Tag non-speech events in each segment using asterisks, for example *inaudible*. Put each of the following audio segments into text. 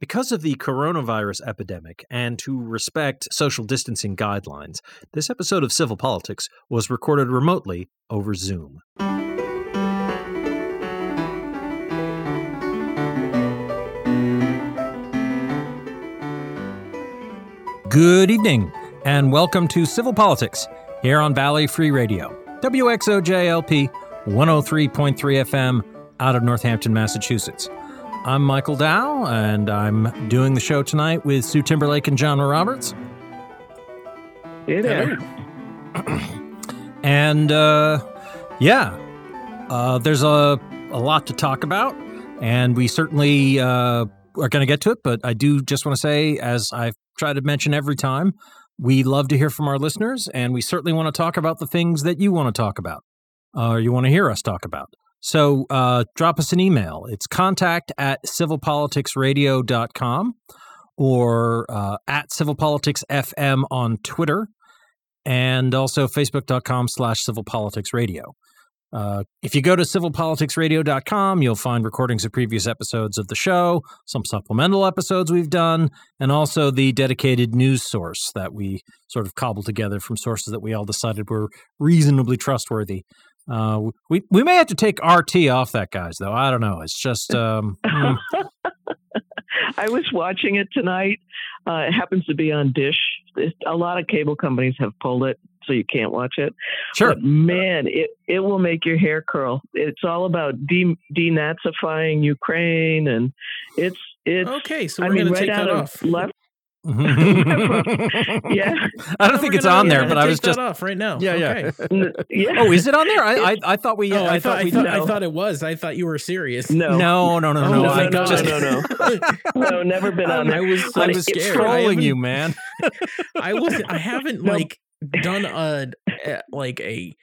Because of the coronavirus epidemic and to respect social distancing guidelines, this episode of Civil Politics was recorded remotely over Zoom. Good evening, and welcome to Civil Politics here on Valley Free Radio, WXOJLP 103.3 FM out of Northampton, Massachusetts. I'm Michael Dow, and I'm doing the show tonight with Sue Timberlake and John Roberts. Hey there. *clears throat* And uh, yeah, uh, there's a, a lot to talk about, and we certainly uh, are going to get to it. But I do just want to say, as I've tried to mention every time, we love to hear from our listeners, and we certainly want to talk about the things that you want to talk about, or you want to hear us talk about. So uh, drop us an email. It's contact at civilpoliticsradio.com or uh, at civilpoliticsfm on Twitter and also facebook.com slash civilpoliticsradio. Uh, if you go to civilpoliticsradio.com, you'll find recordings of previous episodes of the show, some supplemental episodes we've done, and also the dedicated news source that we sort of cobbled together from sources that we all decided were reasonably trustworthy. Uh, we we may have to take RT off that, guys. Though I don't know. It's just. *laughs* Um, mm. I was watching it tonight. Uh, it happens to be on Dish. It's, a lot of cable companies have pulled it, so you can't watch it. Sure. But man, it it will make your hair curl. It's all about de- denazifying Ukraine, and it's it's Okay, so I we're mean, gonna right take out that of off. left. Mm-hmm. *laughs* yeah, I don't think we're it's gonna- on there, but I was just. off right now. Yeah, yeah. Okay. *laughs* n- yeah. Oh, is it on there? I I, I thought we. Oh, I, I, thought, I we. thought no. I thought it was. I thought you were serious. no, no, no, no, Oh, no. no, I no, no, just, no, no, *laughs* no, never been on there. I there. was. I was scared. I trolling haven't- you, man. I was. I haven't No. like done a, a like a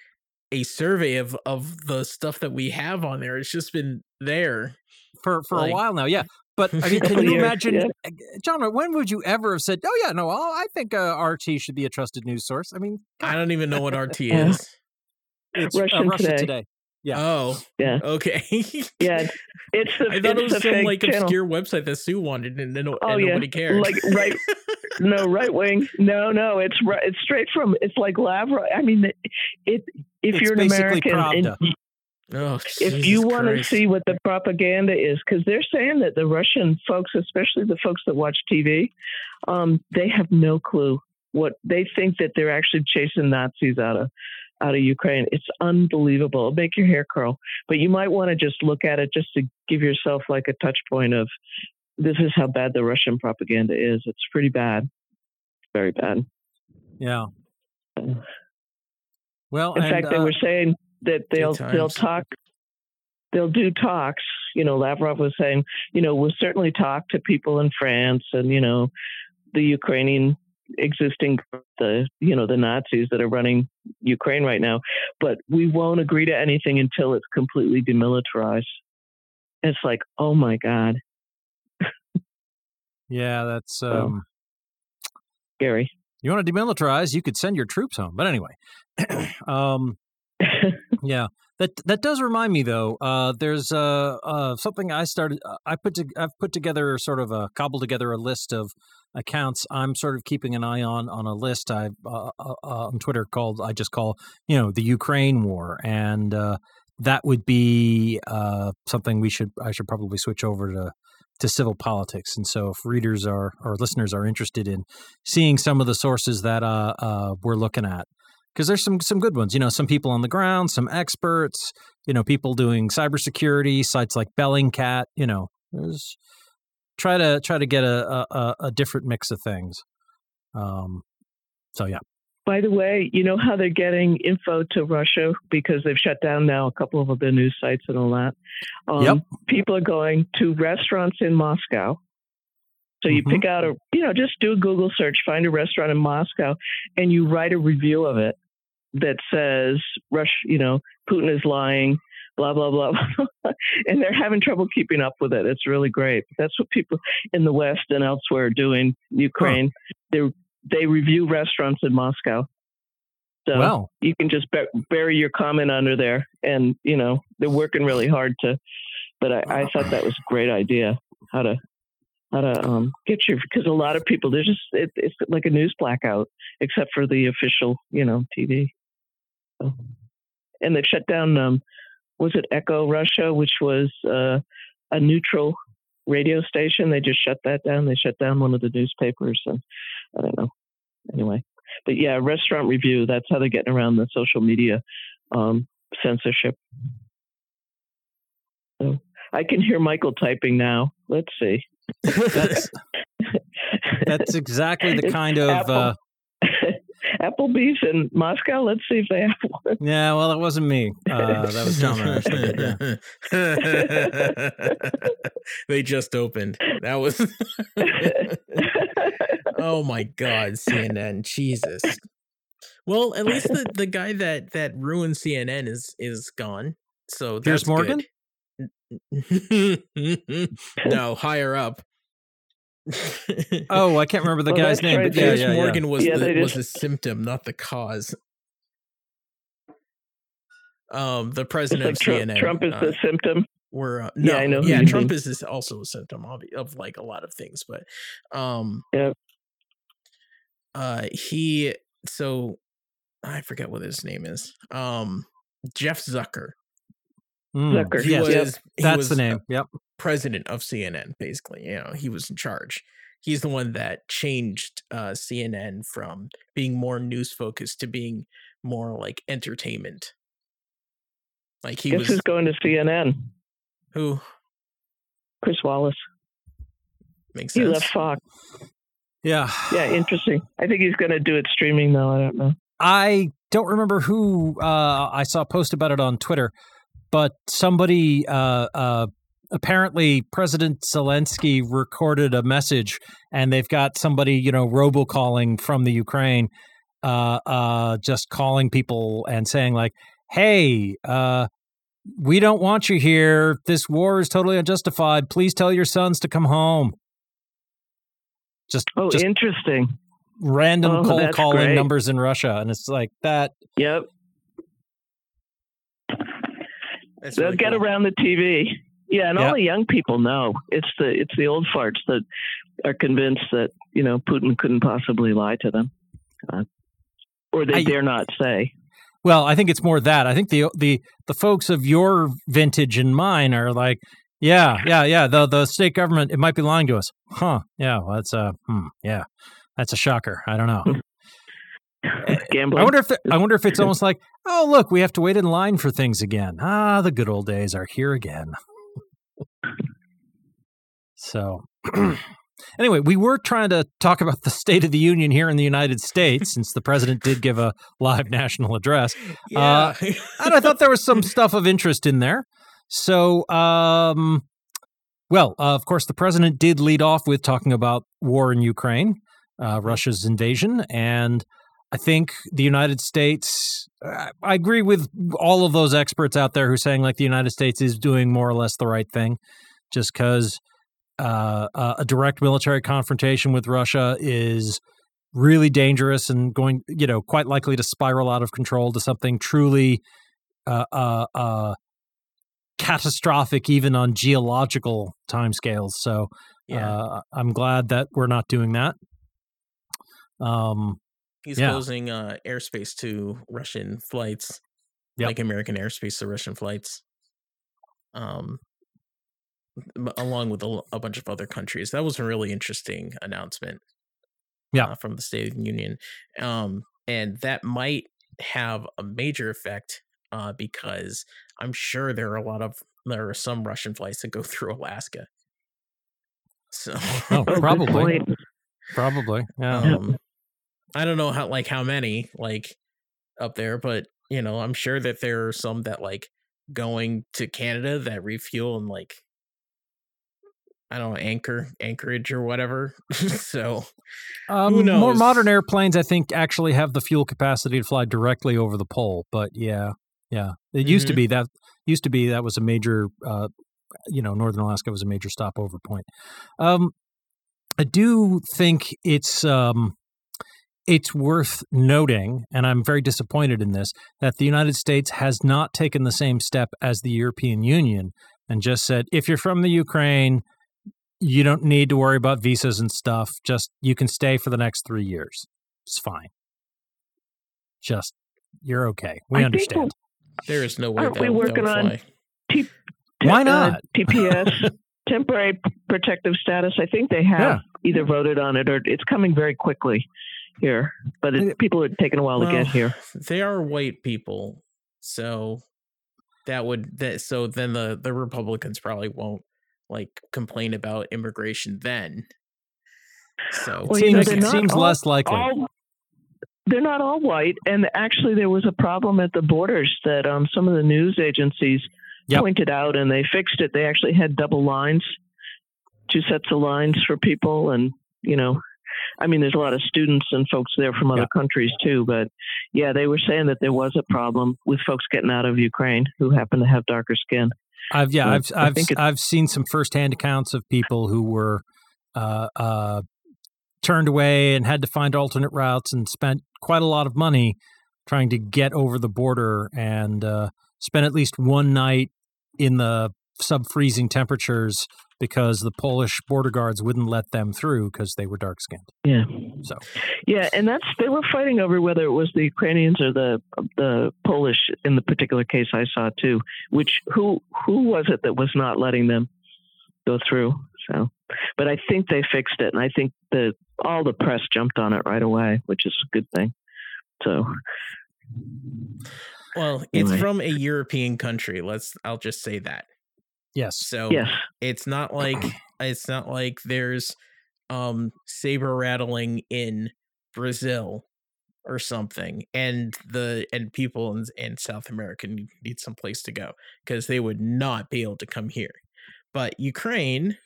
a survey of of the stuff that we have on there. It's just been there. for for a while now. Yeah, but I mean, can *laughs* you imagine, yeah. uh, John? When would you ever have said, "Oh yeah, no, I'll- I think uh, RT should be a trusted news source"? I mean, I don't even know what *laughs* RT is. it's uh, Russian Russia Today. today. Yeah. Oh, Yeah, okay. yeah. *laughs* It's the I thought it was some like channel. obscure website that Sue wanted, and, and, Oh and yeah, nobody cared. like right. no right wing. No, no. It's right. It's straight from. It's like Lavrov. I mean, it. if It's you're an American, and. Oh, if you Jesus want to see what the propaganda is, because they're saying that the Russian folks, especially the folks that watch TV, um, they have no clue what they think that they're actually chasing Nazis out of out of Ukraine. It's unbelievable. It'll make your hair curl. But you might want to just look at it just to give yourself like a touch point of this is how bad the Russian propaganda is. It's pretty bad. Very bad. Yeah. Well, In and, fact, they uh, were saying that they'll they'll talk, they'll do talks. You know, Lavrov was saying, you know, we'll certainly talk to people in France and you know, the Ukrainian existing the you know the Nazis that are running Ukraine right now, but we won't agree to anything until it's completely demilitarized. It's like, oh my god, *laughs* yeah, that's. So- Um, Gary. you want to demilitarize? You could send your troops home. But anyway, *clears throat* um, *laughs* Yeah, that that does remind me though. Uh, there's uh, uh, something I started. uh, I put to, I've put together sort of a cobbled together a list of accounts I'm sort of keeping an eye on on a list I uh, uh, on Twitter called I just call you know the Ukraine war and that would be something we should I should probably switch over to to civil politics and so if readers are or listeners are interested in seeing some of the sources that uh, uh, we're looking at because there's some some good ones. You know, some people on the ground, some experts. You know, people doing cybersecurity sites like Bellingcat. You know, there's try to try to get a a, a different mix of things. Um, so yeah, By the way, you know how they're getting info to Russia because they've shut down now a couple of the news sites and all that. Um, Yep. People are going to restaurants in Moscow. So you Mhm. pick out a, you know, just do a Google search, find a restaurant in Moscow, and you write a review of it that says, "Rush, you know, Putin is lying." Blah *laughs* blah blah, and they're having trouble keeping up with it. It's really great. That's what people in the West and elsewhere are doing. Ukraine, they they review restaurants in Moscow. So well, you can just bur- bury your comment under there, and you know they're working really hard to. But I, I thought that was a great idea. How to how to um, get your because a lot of people there's just it, it's like a news blackout except for the official you know TV. And they've shut down. Um, was it Echo Russia, which was uh, a neutral radio station? They just shut that down. They shut down one of the newspapers, and I don't know. Anyway, but yeah, restaurant review. That's how they're getting around the social media um, censorship. So I can hear Michael typing now. Let's see. *laughs* That's that's *laughs* exactly the kind of uh, Applebee's in Moscow. Let's see if they have one. yeah. Well, it wasn't me. Uh, that was John. Irish that they just opened. That was. *laughs* oh my God, CNN, Jesus. Well, at least the, the guy that that ruined CNN is is gone. So Piers that's Morgan? good. *laughs* no, higher up. Oh, I can't remember the *laughs* Oh, guy's name, right, but yeah, yeah, yeah. Morgan was Yeah, the they was just- the symptom, not the cause. Um, the president It's like of Trump, CNN. Trump is uh, the symptom. were uh, Yeah, no, I know Yeah, Trump mean. is, is also a symptom of, of like a lot of things, but um, yeah. uh, he so I forget what his name is. Um, Jeff Zucker. Mm, Zucker, He yes, Yep. was he that's was the a name. Yep. President of CNN. Basically, you know, he was in charge. He's the one that changed uh, CNN from being more news focused to being more like entertainment. Like he Guess was who's going to CNN? who Chris Wallace. makes sense. He left Fox. Yeah. Yeah, interesting. I think he's going to do it streaming though. I don't know. I don't remember who uh, I saw post about it on Twitter, but somebody uh, uh, apparently President Zelensky recorded a message, and they've got somebody you know robocalling from the Ukraine, uh, uh, just calling people and saying like, "Hey." Uh, we don't want you here. This war is totally unjustified. Please tell your sons to come home. Just, Oh, just interesting. random Oh, cold calling great. numbers in Russia, and it's like that. Yep. That's They'll really get cool. around the TV. Yeah, and Yeah. all the young people know it's the it's the old farts that are convinced that you know Putin couldn't possibly lie to them, uh, or they I- dare not say. Well, I think it's more that. I think the the the folks of your vintage and mine are like, yeah, yeah, yeah. The the state government it might be lying to us, huh? Yeah, well, that's a hmm, yeah, that's a shocker. I don't know. Gambling. I wonder if I wonder if it's almost like, oh, look, we have to wait in line for things again. Ah, the good old days are here again. So, *clears throat* anyway, we were trying to talk about the State of the Union here in the United States, since the president did give a live *laughs* national address. Yeah. *laughs* and I thought there was some stuff of interest in there. So, um, well, uh, of course, the president did lead off with talking about war in Ukraine, uh, Russia's invasion, and I think the United States. I agree with all of those experts out there who are saying like the United States is doing more or less the right thing, just because uh, uh, a direct military confrontation with Russia is really dangerous and going, you know, quite likely to spiral out of control to something truly uh, uh, uh, catastrophic, even on geological timescales. So yeah. uh, I'm glad that we're not doing that. Um, He's yeah. closing uh, airspace to Russian flights, Yep. like American airspace to Russian flights. Um, along with a bunch of other countries. That was a really interesting announcement. Yeah. uh, from the State of the Union, um, and that might have a major effect uh, because I'm sure there are a lot of there are some Russian flights that go *laughs* through Alaska. So Oh, *laughs* probably, probably, yeah. um, I don't know how like how many like up there, but you know, I'm sure that there are some that like going to Canada that refuel and like I don't know, anchor Anchorage or whatever. *laughs* so Um, More modern airplanes, I think, actually have the fuel capacity to fly directly over the pole. But yeah, yeah, it used to Mhm. be that used to be that was a major, uh, you know, Northern Alaska was a major stopover point. Um, I do think it's um, it's worth noting, and I'm very disappointed in this, that the United States has not taken the same step as the European Union and just said, if you're from the Ukraine, you don't need to worry about visas and stuff. Just you can stay for the next three years. It's fine. Just you're okay. We I understand. There is no way Aren't that we working on- fly. T- Why uh, not? TPS, *laughs* temporary protective status. I think they have Yeah. either voted on it or it's coming very quickly here. But it, people are taking a while to get here. They are white people, so that would that so then the the Republicans probably won't like complain about immigration then. So Well, you know, seems seems all- less likely. all they're not all white and actually there was a problem at the borders that um, some of the news agencies Yep. pointed out and they fixed it they actually had double lines two sets of lines for people and you know i mean there's a lot of students and folks there from other Yeah. countries too but yeah they were saying that there was a problem with folks getting out of ukraine who happen to have darker skin I've yeah, I've I've I've seen some firsthand accounts of people who were uh, uh, turned away and had to find alternate routes and spent quite a lot of money trying to get over the border and uh, spent at least one night in the sub freezing temperatures because the Polish border guards wouldn't let them through because they were dark skinned. yeah So Yeah, and that's they were fighting over whether it was the Ukrainians or the the Polish in the particular case I saw too. Which who who was it that was not letting them go through? So, but I think they fixed it, and I think the all the press jumped on it right away, which is a good thing. So, well, it's Anyway. from a European country. Let's I'll just say that. Yes, So yes, it's not like *clears throat* it's not like there's um saber rattling in Brazil or something and the and people in, in South America need, need some place to go because they would not be able to come here. But Ukraine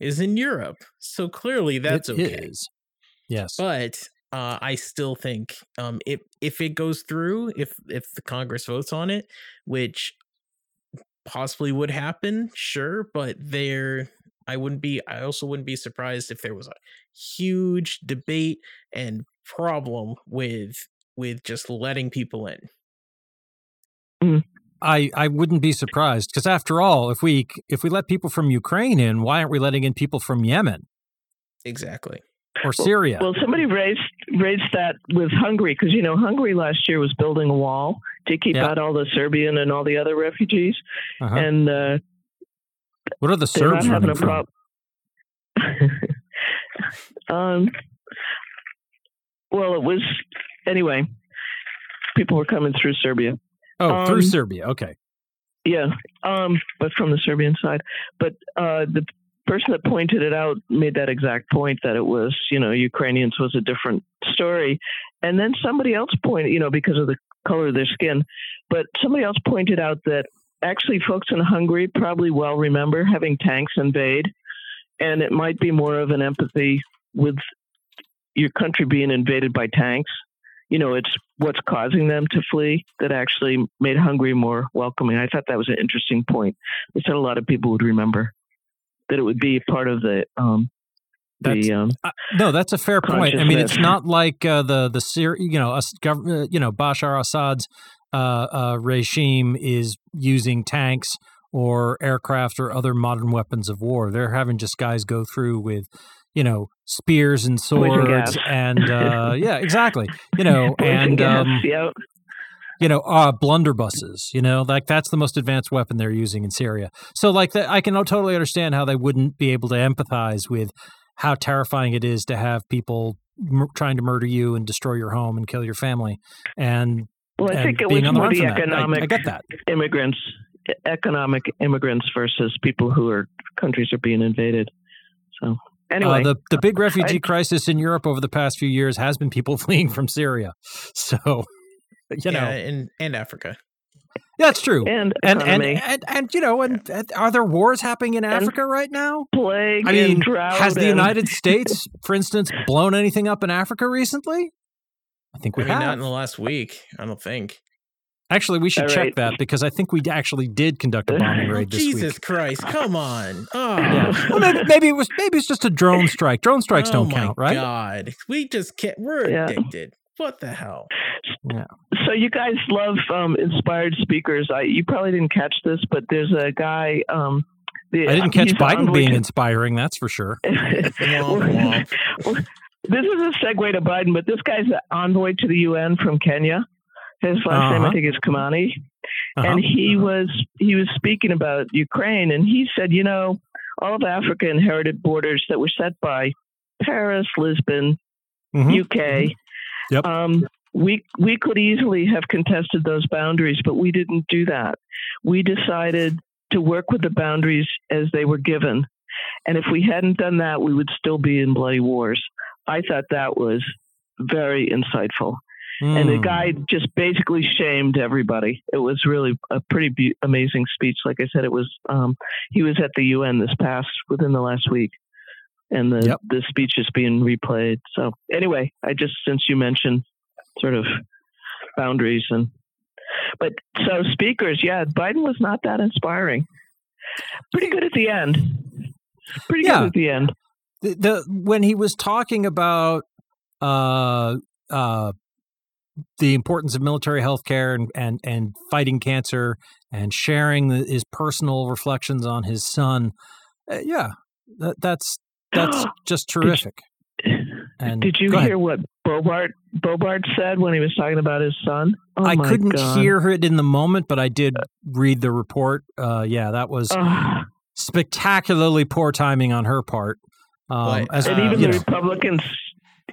is in Europe, so clearly that's it okay. is. Yes, But uh, I still think um, if if it goes through, if if the Congress votes on it, which possibly would happen, sure. But there, I wouldn't be. I also wouldn't be surprised if there was a huge debate and problem with with just letting people in. Hmm. I, I wouldn't be surprised because after all, if we if we let people from Ukraine in, why aren't we letting in people from Yemen Exactly. Or Syria? well, somebody raised raised that with Hungary because you know Hungary last year was building a wall to keep Yeah. out all the Serbian and all the other refugees, Uh-huh. and uh, what are the Serbs having a problem. *laughs* um, well, it was anyway. People were coming through Serbia. Oh, through um, Serbia. Okay. Yeah, um, but from the Serbian side. But uh, the person that pointed it out made that exact point that it was, you know, Ukrainians was a different story. And then somebody else pointed, you know, because of the color of their skin, but somebody else pointed out that actually folks in Hungary probably well remember having tanks invade, and it might be more of an empathy with your country being invaded by tanks. You know, it's what's causing them to flee that actually made Hungary more welcoming. I thought that was an interesting point. They said a lot of people would remember that it would be part of the um, That's- the um, Uh, no, that's a fair point. I mean, it's not like uh, the the Syri- you know, us gov- uh, you know, Bashar Assad's uh, uh, regime is using tanks or aircraft or other modern weapons of war. They're having just guys go through with, you know, spears and swords and uh, *laughs* yeah, exactly. You know, and um, yeah, you know, uh, blunderbusses, you know, like that's the most advanced weapon they're using in Syria. So, like, that, I can totally understand how they wouldn't be able to empathize with how terrifying it is to have people mur- trying to murder you and destroy your home and kill your family. And, well, I think it was the more the. I- economic I, get that. immigrants, economic immigrants versus people who are countries are being invaded. So anyway, uh, the the big refugee I- crisis in Europe over the past few years has been people *laughs* fleeing from Syria. So, you know, yeah, and and Africa. that's true. and And and, and and you know, and, and are there wars happening in Africa right now? plague, I mean, and drought. has the and- United States, *laughs* for instance, blown anything up in Africa recently? I think I we mean, not in the last week. I don't think. Actually, we should All check right. that because I think we actually did conduct a bombing Oh, raid this Jesus week. Christ! Come on. Oh, Yeah. Well, maybe, maybe it was maybe it's just a drone *laughs* strike. Drone strikes oh don't my count, right? God, we just can't. We're Yeah. addicted. What the hell? So you guys love um, inspired speakers. I, you probably didn't catch this, but there's a guy, um, The, I didn't catch Biden being to- inspiring. That's for sure. *laughs* Womp womp. this is a segue to Biden, but this guy's the envoy to the UN from Kenya. His last name, I Uh-huh. think, is Kimani, Uh-huh. and he was he was speaking about Ukraine, and he said, you know, all of Africa inherited borders that were set by Paris, Lisbon, Mhm. UK. Yep. Um, we we could easily have contested those boundaries, but we didn't do that. We decided to work with the boundaries as they were given, and if we hadn't done that, we would still be in bloody wars. I thought that was very insightful, and the Mm. guy just basically shamed everybody. It was really a pretty be- amazing speech. Like I said, it was um, he was at the UN this past within the last week and the Yep. the speech is being replayed. So anyway, I just since you mentioned sort of boundaries and but so speakers, yeah, Biden was not that inspiring. Pretty good at the end. Pretty Yeah. good at the end. the, the when he was talking about uh uh the importance of military health care and, and and fighting cancer and sharing the, his personal reflections on his son uh, yeah that, that's that's *gasps* just terrific and Did you go ahead. hear what Boebert Boebert said when he was talking about his son? Oh I my couldn't God. hear it in the moment, but I did read the report. Uh, yeah, that was Ugh. spectacularly poor timing on her part. Um, as and Uh, even you the know. Republicans,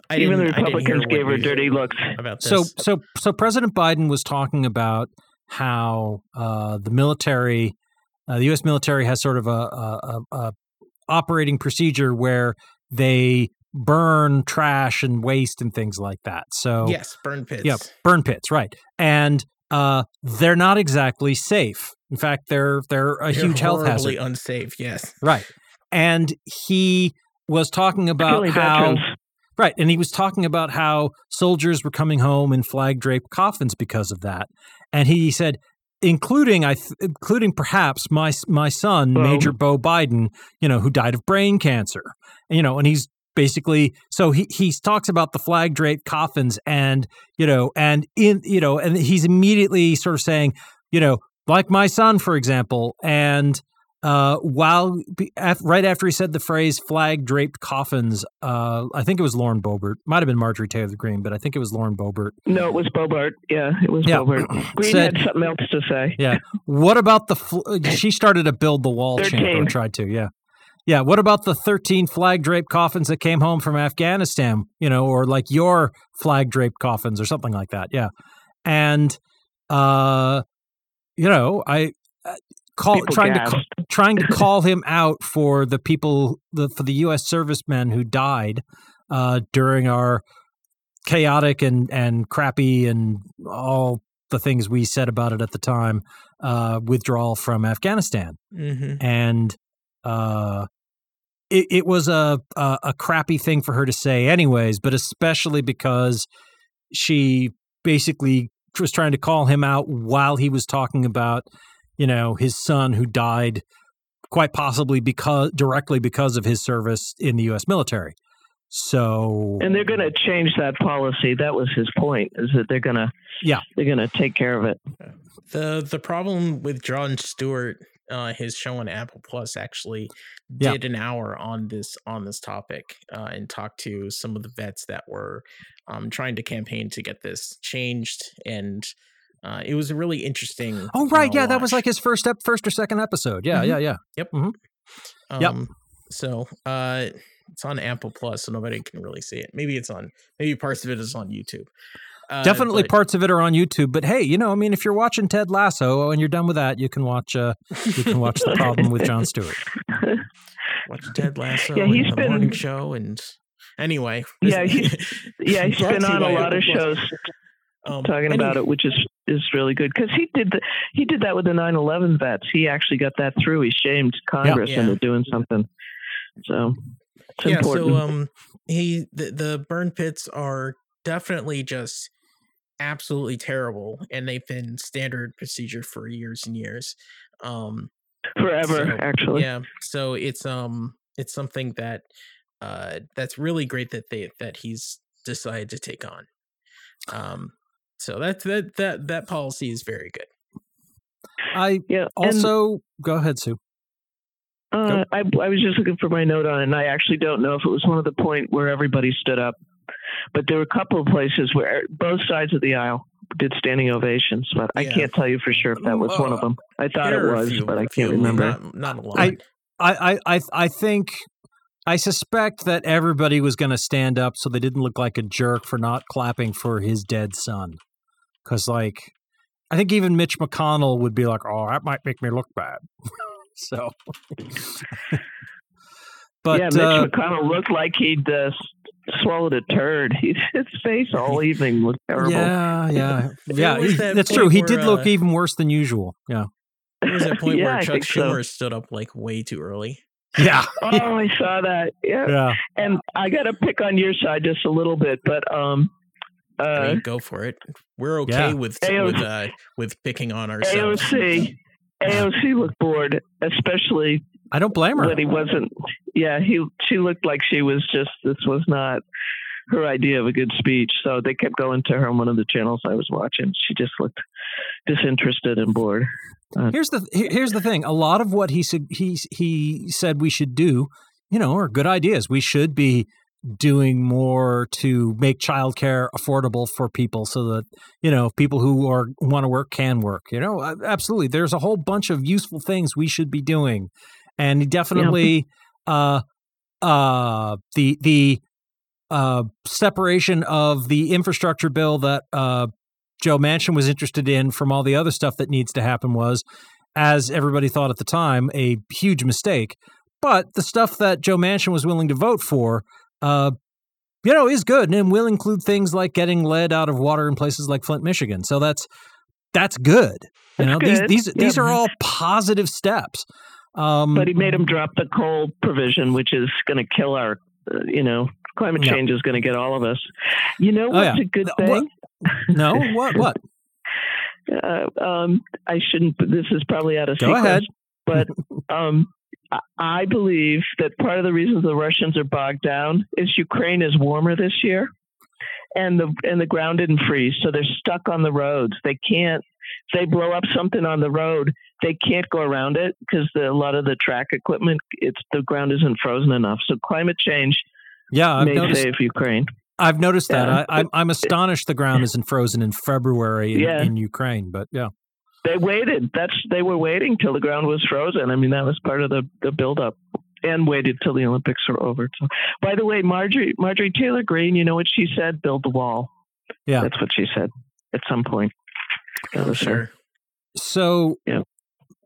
I even the didn't- I didn't hear Republicans gave her dirty looks. about this. So, so, so President Biden was talking about how uh, the military, uh, the U.S. military, has sort of a, a, a, a operating procedure where they burn trash and waste and things like that. So, yes, burn pits. yeah, burn pits, right? And uh, they're not exactly safe. In fact, they're they're a They're huge health hazard, horribly unsafe. Yes. right? And he was talking about Killing how veterans. Right. And he was talking about how soldiers were coming home in flag draped coffins because of that. And he said, including I th- including perhaps my my son Bo. Major Bo Biden, you know, who died of brain cancer. You know, and he's basically so he he talks about the flag draped coffins and, you know, and in you know, and he's immediately sort of saying, you know, like my son for example, and uh, while right after he said the phrase "flag draped coffins," uh, I think it was Lauren Boebert. Might have been Marjorie Taylor Greene, but I think it was Lauren Boebert. No, it was Boebert. Yeah, it was Yeah. *clears throat* Greene Said- had something else to say. Yeah. What about the? Fl- *laughs* uh, she started to build the wall 13. tried to. Yeah, yeah. What about the thirteen flag draped coffins that came home from Afghanistan? You know, or like your flag draped coffins, or something like that. Yeah, and uh, you know, I. Call, People trying to trying to call him out for the people the for the U.S. servicemen who died uh, during our chaotic and and crappy and all the things we said about it at the time uh, withdrawal from Afghanistan hmm and uh, it, it was a, a a crappy thing for her to say anyways but especially because she basically was trying to call him out while he was talking about you know his son who died quite possibly because directly because of his service in the US military so And they're going to change that policy. That was his point. Is that they're going to Yeah. they're going to take care of it. The the problem with Jon Stewart, uh, his show on Apple Plus actually Yeah. did an hour on this on this topic uh, and talked to some of the vets that were um, trying to campaign to get this changed, and uh, it was a really interesting. Oh right, yeah, that was like his first step, first or second episode. Yeah, Mhm. yeah, yeah. Yep. Um, So uh, it's on Apple Plus, so nobody can really see it. Maybe it's on. Maybe parts of it is on YouTube. Uh, Definitely but- parts of it are on YouTube, but hey, you know, I mean, if you're watching Ted Lasso and you're done with that, you can watch uh, you can watch the problem with Jon Stewart. *laughs* watch Ted Lasso Yeah, and he's the morning show, and anyway, Yeah, he's- *laughs* yeah, he's been on a lot of Apple Plus. shows um, talking about it, which is is really good because he did the, he did that with the 9/11 vets. He actually got that through. He shamed Congress Yeah. into doing something. So it's yeah, important. so um, he the, the burn pits are definitely just absolutely terrible, and they've been standard procedure for years and years. Um, Forever, so, actually. yeah, so it's um, it's something that uh, that's really great that they that he's decided to take on. Um, so that's that that that policy is very good. I Yeah. and- also go ahead, Sue. Uh, I, I was just looking for my note on it, and I actually don't know if it was one of the point where everybody stood up. But there were a couple of places where both sides of the aisle did standing ovations, but I can't tell you for sure if that was one of Uh, them. I thought it was, few- but I can't remember. Not, not a lot. I- I, I, I, I think, I suspect that everybody was going to stand up so they didn't look like a jerk for not clapping for his dead son. Because, like, I think even Mitch McConnell would be like, "Oh, that might make me look bad." *laughs* so, *laughs* but yeah, Mitch uh, McConnell looked like he'd uh, swallowed a turd. *laughs* His face all evening looked terrible. yeah, yeah, yeah, he- that that's point true. He did look uh, even worse than usual. Yeah, There was a point yeah, where I Chuck think so. Schumer stood up like way too early. Yeah, *laughs* Oh, I saw that. Yeah. yeah. And I got to pick on your side just a little bit, but um, I uh, mean, go for it. We're okay Yeah. with AOC with uh, with picking on ourselves. AOC, AOC looked bored, especially I don't blame her. when he wasn't. Yeah, he she looked like she was just. This was not her idea of a good speech. So they kept going to her on one of the channels I was watching. She just looked disinterested and bored. Here's the here's the thing. A lot of what he said he he said we should do, you know, are good ideas. We should be doing more to make childcare affordable for people so that you know people who are want to work can work you know Uh, absolutely there's a whole bunch of useful things we should be doing and definitely uh uh the the uh separation of the infrastructure bill that uh Joe Manchin was interested in from all the other stuff that needs to happen was as everybody thought at the time a huge mistake but the stuff that Joe Manchin was willing to vote for uh, you know, is good and will include things like getting lead out of water in places like Flint, Michigan. So that's that's good. You know, good. these these these are all positive steps. Um, But he made him drop the coal provision, which is going to kill our. Uh, you know, climate change is going to get all of us. You know Oh, what's yeah. a good Uh, what- thing? no, what what? *laughs* *laughs* uh, um, I shouldn't. This is probably out of Go sequence, ahead. but *laughs* um, I- I believe that part of the reason the Russians are bogged down is Ukraine is warmer this year, and the and the ground didn't freeze, so they're stuck on the roads. They can't. If they blow up something on the road, they can't go around it because a lot of the track equipment, it's the ground isn't frozen enough. So climate change Yeah, I've may noticed. save Ukraine. I've noticed that. Yeah. I, I'm I'm astonished the ground isn't frozen in February in, Yeah. in Ukraine. But yeah, they waited. That's they were waiting till the ground was frozen. I mean, that was part of the the buildup, and waited till the Olympics were over. So, by the way, Marjorie Marjorie Taylor Greene, you know what she said? Build the wall. Yeah. that's what she said at some point. That was her. Sure. So, Yeah.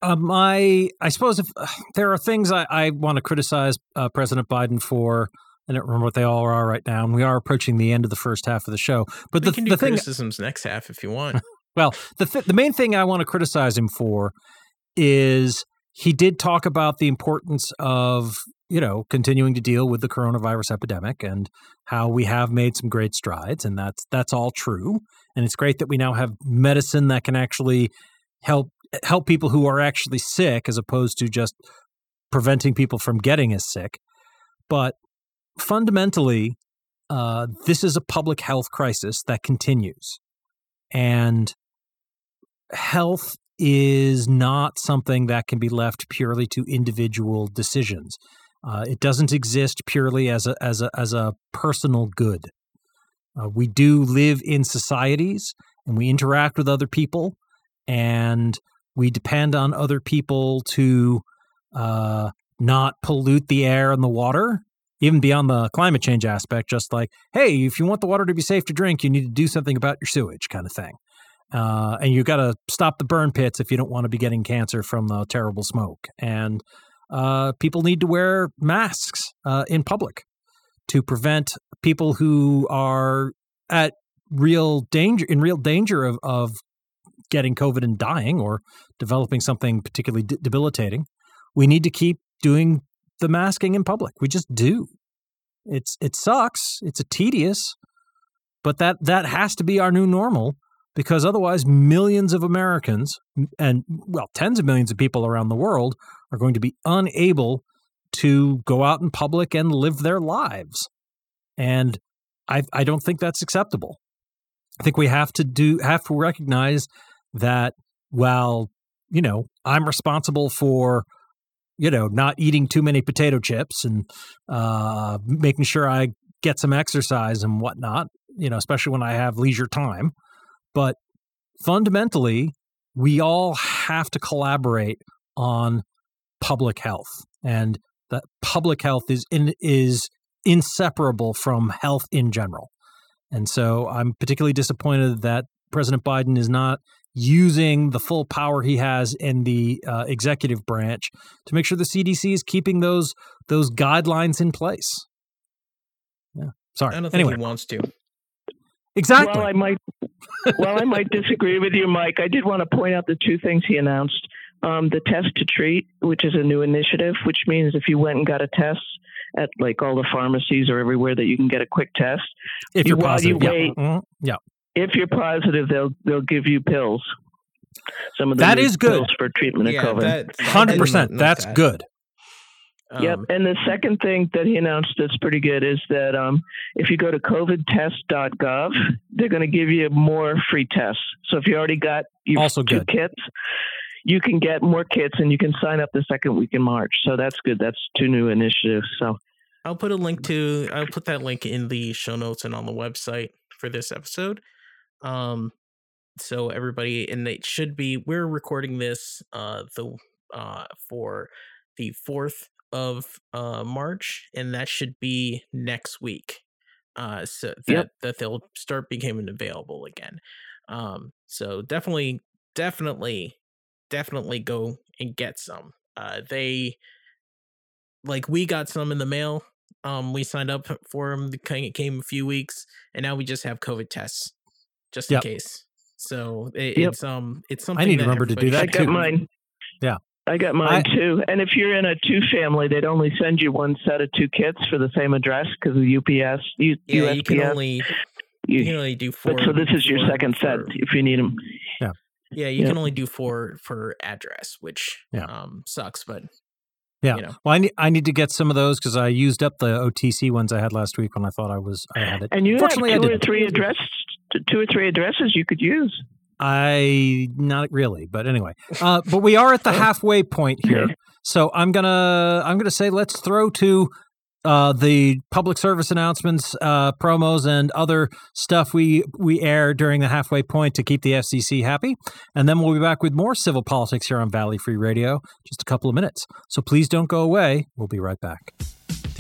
uh, my I suppose if *sighs* there are things I, I want to criticize uh, President Biden for, I don't remember what they all are right now, and we are approaching the end of the first half of the show. But we the can do the thing, criticisms next half if you want. *laughs* well, the th- the main thing I want to criticize him for is he did talk about the importance of you know continuing to deal with the coronavirus epidemic and how we have made some great strides, and that's that's all true. And it's great that we now have medicine that can actually help help people who are actually sick, as opposed to just preventing people from getting as sick. But fundamentally, uh, this is a public health crisis that continues, and health is not something that can be left purely to individual decisions. Uh, it doesn't exist purely as a as a as a personal good. Uh, we do live in societies and we interact with other people, and we depend on other people to uh, not pollute the air and the water, even beyond the climate change aspect. Just like, hey, if you want the water to be safe to drink, you need to do something about your sewage, kind of thing. Uh, and you've got to stop the burn pits if you don't want to be getting cancer from the terrible smoke. And uh, people need to wear masks uh, in public to prevent people who are at real danger, in real danger of, of getting COVID and dying or developing something particularly de- debilitating. We need to keep doing the masking in public. We just do. It's it sucks. It's a tedious, but that that has to be our new normal because otherwise millions of Americans and well tens of millions of people around the world are going to be unable to go out in public and live their lives. And I I don't think that's acceptable. I think we have to do have to recognize that while, you know, I'm responsible for you know, not eating too many potato chips and uh, making sure I get some exercise and whatnot, you know, especially when I have leisure time. But fundamentally, we all have to collaborate on public health. And that public health is in, is inseparable from health in general. And so I'm particularly disappointed that President Biden is not using the full power he has in the uh, executive branch to make sure the CDC is keeping those those guidelines in place. Yeah. Sorry. I don't think anyway. he wants to. Exactly. Well, I might. well, I might disagree with you, Mike. I did want to point out the two things he announced: um, the test to treat, which is a new initiative, which means if you went and got a test at like all the pharmacies or everywhere that you can get a quick test, if you're you, while positive, you yeah. wait, Mhm. yeah. If you're positive, they'll they'll give you pills. Some of the That new is good. pills for treatment of COVID. that, Hundred percent. note That's that. good. Yep. Um, And the second thing that he announced that's pretty good is that um, if you go to covidtest.gov, they're going to give you more free tests. So if you already got your Also two good. kits, you can get more kits and you can sign up the second week in March. So that's good. That's two new initiatives. So I'll put a link to I'll put that link in the show notes and on the website for this episode. Um so everybody and it should be we're recording this uh the uh for the 4th of uh March and that should be next week. Uh so that Yep. that they'll start becoming available again. Um so definitely definitely definitely go and get some. Uh they like we got some in the mail. Um, we signed up for them. It came a few weeks, and now we just have COVID tests, just Yep. in case. So it, Yep. it's um, it's something. I need to remember to do that I should got too. mine. Yeah. I got mine too. And if you're in a two family, they'd only send you one set of two kits for the same address because of UPS. U- Yeah, USPS. you can only You- you can only do four. but so this is your four second set for- if you need them. Yeah, Yeah, you Yeah. can only do four for address, which Yeah. um sucks, but Yeah. you know. Well, I need I need to get some of those because I used up the OTC ones I had last week when I thought I was I had it. And you have Fortunately, I two or three addresses, two or three addresses you could use. I not really, but anyway. Uh, but we are at the *laughs* halfway point here, *laughs* so I'm gonna I'm gonna say let's throw to uh, the public service announcements, uh, promos, and other stuff we we air during the halfway point to keep the FCC happy, and then we'll be back with more civil politics here on Valley Free Radio. Just a couple of minutes, so please don't go away. We'll be right back.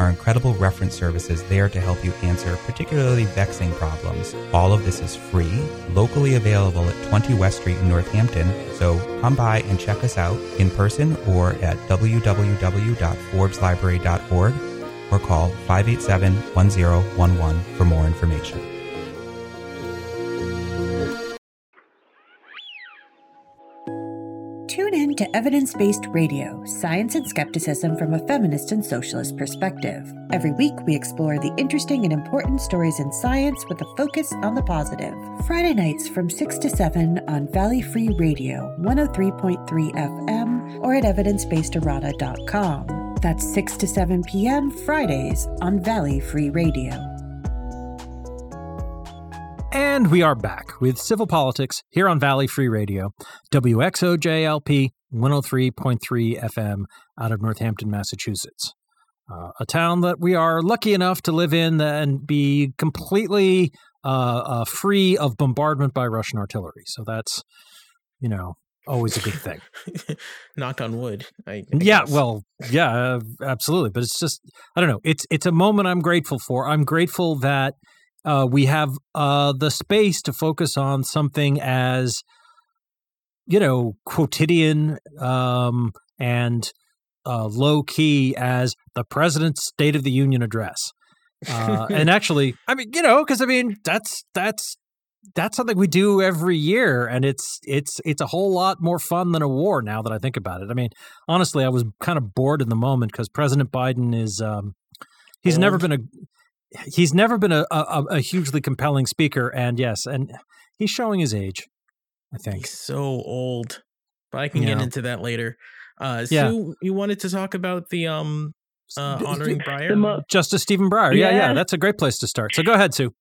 our incredible reference services there to help you answer particularly vexing problems. All of this is free, locally available at 20 West Street in Northampton. So come by and check us out in person or at www.forbeslibrary.org or call 587 1011 for more information. To Evidence Based Radio Science and Skepticism from a Feminist and Socialist Perspective. Every week, we explore the interesting and important stories in science with a focus on the positive. Friday nights from 6 to 7 on Valley Free Radio 103.3 FM or at evidencebasederrata.com. That's 6 to 7 p.m. Fridays on Valley Free Radio. And we are back with Civil Politics here on Valley Free Radio, WXOJLP 103.3 FM out of Northampton, Massachusetts. Uh, a town that we are lucky enough to live in and be completely uh, uh, free of bombardment by Russian artillery. So that's, you know, always a good thing. *laughs* Knock on wood. I, I yeah, guess. well, yeah, uh, absolutely. But it's just, I don't know. It's it's a moment I'm grateful for. I'm grateful that uh, we have uh, the space to focus on something as, you know, quotidian um, and uh, low key as the president's State of the Union address. Uh, and *laughs* actually, I mean, you know, because I mean, that's that's that's something we do every year, and it's it's it's a whole lot more fun than a war. Now that I think about it, I mean, honestly, I was kind of bored in the moment because President Biden is um, he's never been a he's never been a, a a hugely compelling speaker, and yes, and he's showing his age. I think. He's so old. But I can get into that later. Uh, Yeah. Sue, you wanted to talk about the um uh, honoring Breyer? Mo- Justice Stephen Breyer. Yeah, yeah, Yeah. that's a great place to start. So go ahead, Sue.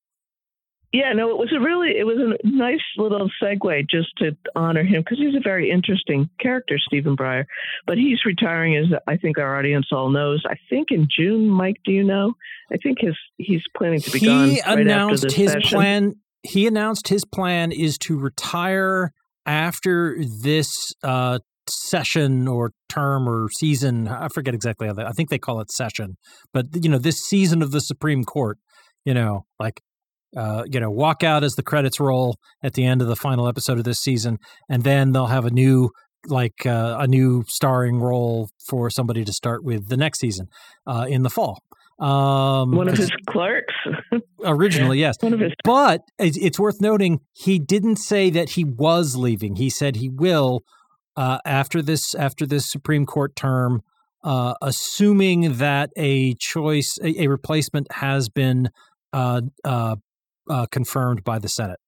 Yeah, no, it was a really, it was a nice little segue just to honor him because he's a very interesting character, Stephen Breyer. But he's retiring, as I think our audience all knows. I think in June, Mike. Do you know? I think his he's planning to be gone. He right announced his session. plan. He announced his plan is to retire after this uh, session or term or season. I forget exactly how they. I think they call it session, but you know this season of the Supreme Court. You know, like uh, you know, walk out as the credits roll at the end of the final episode of this season, and then they'll have a new like uh, a new starring role for somebody to start with the next season uh, in the fall. Um, One of his clerks. *laughs* originally, yes, One of his. but it's it's worth noting he didn't say that he was leaving. He said he will uh, after this after this Supreme Court term, uh, assuming that a choice a, a replacement has been uh, uh, uh, confirmed by the Senate.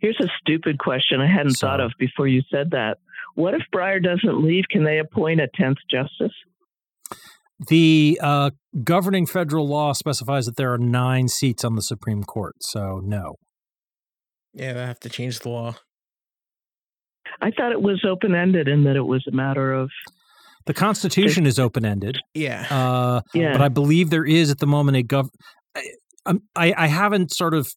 Here's a stupid question I hadn't thought of before you said that. What if Breyer doesn't leave? Can they appoint a tenth justice? The uh, governing federal law specifies that there are nine seats on the Supreme Court. So no. yeah, I have to change the law. I thought it was open ended and that it was a matter of The Constitution is open ended. Yeah. Uh, yeah. but I believe there is at the moment a gov. I, um, I I haven't sort of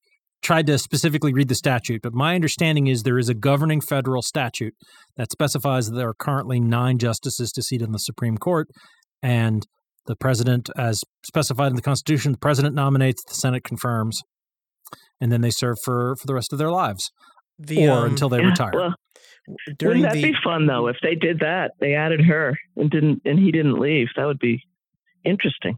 tried to specifically read the statute, but my understanding is there is a governing federal statute that specifies that there are currently nine justices to seat on the Supreme Court, and the president, as specified in the Constitution, the president nominates, the Senate confirms, and then they serve for for the rest of their lives, the, or um, until they Yeah, retire. Well, wouldn't that the be fun though if they did that? They added her and didn't, and he didn't leave. That would be interesting.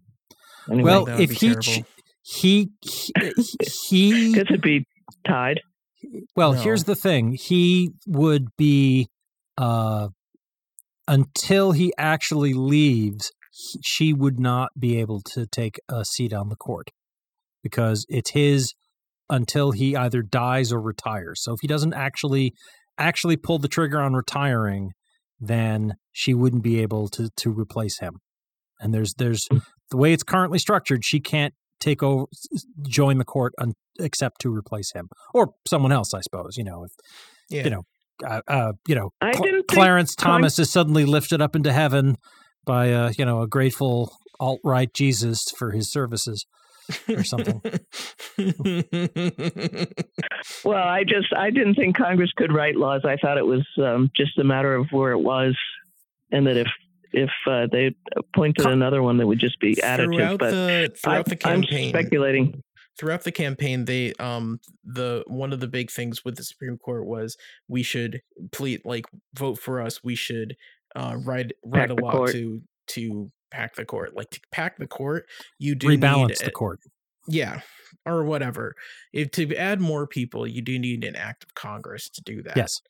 Anyway, well, if he, ch- he he he *laughs* because it'd be tied. Well, No. here's the thing. He would be uh until he actually leaves, she would not be able to take a seat on the court because it's his until he either dies or retires. So if he doesn't actually actually pull the trigger on retiring, then she wouldn't be able to to replace him. And there's there's hmm. the way it's currently structured, she can't take over join the court un, except to replace him or someone else, I suppose. You know, if yeah. you know, uh, uh, you know, I Cl- didn't think Clarence Con- Thomas is suddenly lifted up into heaven by uh, you know a grateful alt right Jesus for his services or something. *laughs* Well, I just I didn't think Congress could write laws. I thought it was um, just a matter of where it was, and that if if uh, they appointed Co- another one, that would just be additive. throughout But the throughout the I, I'm campaign, speculating. Throughout the campaign, they um the one of the big things with the Supreme Court was we should please like vote for us. We should uh write write Pack a law court. to to pack the court. Like to pack the court, you do Rebalance need the court. Yeah, or whatever. If to add more people, you do need an act of Congress to do that. Yes.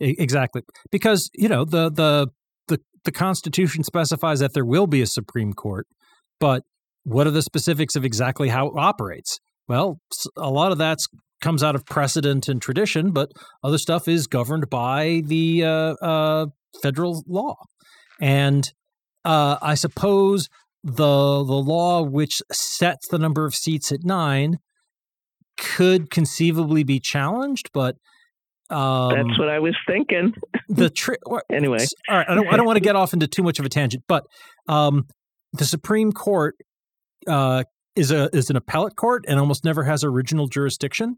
Exactly. Because, you know, the the the the Constitution specifies that there will be a Supreme Court, but what are the specifics of exactly how it operates? Well, a lot of that comes out of precedent and tradition, but other stuff is governed by the uh, uh, federal law. And uh, I suppose the the law which sets the number of seats at nine could conceivably be challenged, but um, That's what I was thinking. the tri- *laughs* Anyway. all right. I don't. I don't want to get off into too much of a tangent, but um, the Supreme Court uh, is a is an appellate court and almost never has original jurisdiction,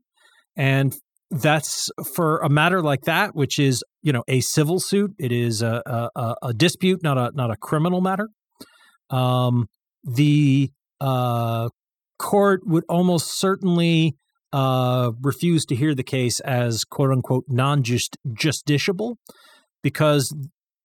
and that's for a matter like that, which is you know a civil suit. It is a a, a- dispute, not a not a criminal matter. Um, the uh, court would almost certainly uh, refuse to hear the case as quote unquote non just justiciable because